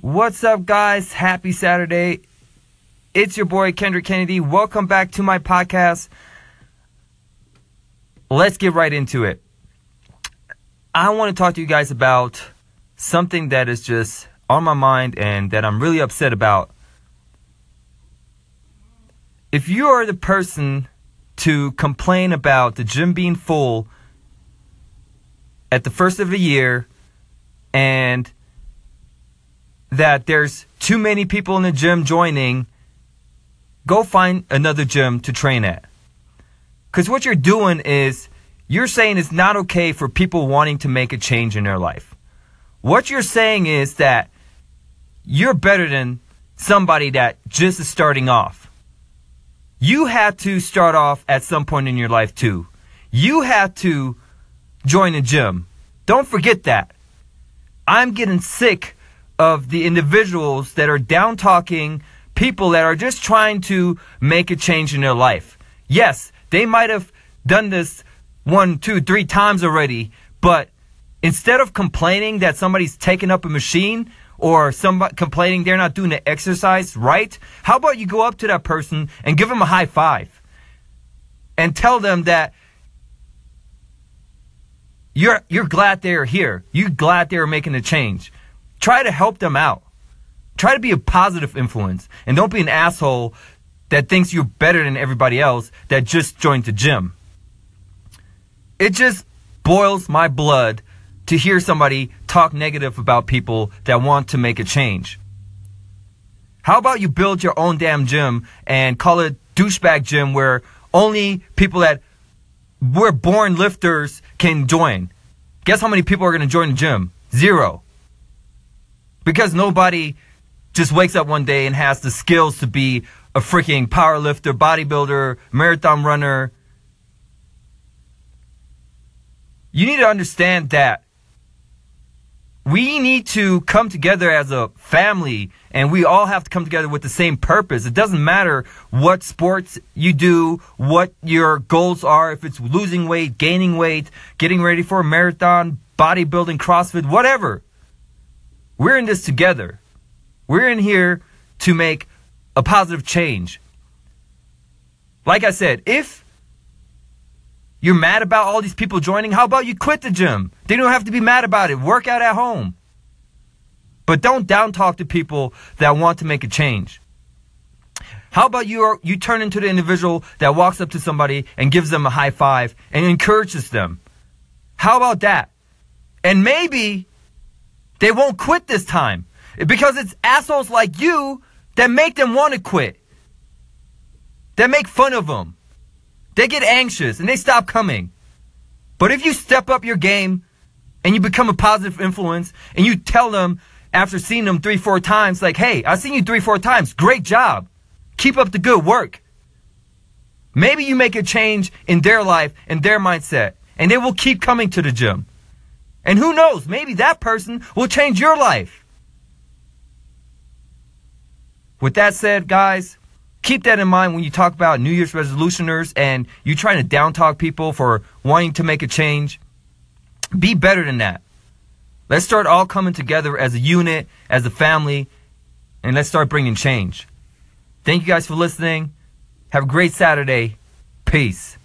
What's up, guys? Happy Saturday. It's your boy Kendrick Kennedy. Welcome back to my podcast. Let's get right into it. I want to talk to you guys about something that is just on my mind and that I'm really upset about. If you are the person to complain about the gym being full at the first of the year and that there's too many people in the gym joining, go find another gym to train at. Because what you're doing is you're saying it's not okay for people wanting to make a change in their life. What you're saying is that you're better than somebody that just is starting off. You had to start off at some point in your life too. You had to join a gym. Don't forget that. I'm getting sick of the individuals that are down talking people that are just trying to make a change in their life. Yes, they might have done this one, two, three times already, but instead of complaining that somebody's taking up a machine or somebody complaining they're not doing the exercise right, how about you go up to that person and give them a high five and tell them that you're you're glad they're here. You're glad they're making a change. Try to help them out. Try to be a positive influence and don't be an asshole that thinks you're better than everybody else that just joined the gym. It just boils my blood to hear somebody talk negative about people that want to make a change. How about you build your own damn gym and call it douchebag gym where only people that were born lifters can join? Guess how many people are going to join the gym? Zero. Because nobody just wakes up one day and has the skills to be a freaking power lifter, bodybuilder, marathon runner. You need to understand that we need to come together as a family and we all have to come together with the same purpose. It doesn't matter what sports you do, what your goals are, if it's losing weight, gaining weight, getting ready for a marathon, bodybuilding, CrossFit, whatever. We're in this together. We're in here to make a positive change. Like I said, if you're mad about all these people joining, how about you quit the gym? They don't have to be mad about it. Work out at home. But don't down talk to people that want to make a change. How about you are, you turn into the individual that walks up to somebody and gives them a high five and encourages them? How about that? And maybe they won't quit this time because it's assholes like you that make them want to quit. That make fun of them. They get anxious and they stop coming. But if you step up your game and you become a positive influence and you tell them after seeing them three, four times, like, hey, I've seen you three, four times. Great job. Keep up the good work. Maybe you make a change in their life and their mindset and they will keep coming to the gym. And who knows, maybe that person will change your life. With that said, guys, keep that in mind when you talk about New Year's resolutioners and you trying to down talk people for wanting to make a change. Be better than that. Let's start all coming together as a unit, as a family, and let's start bringing change. Thank you guys for listening. Have a great Saturday. Peace.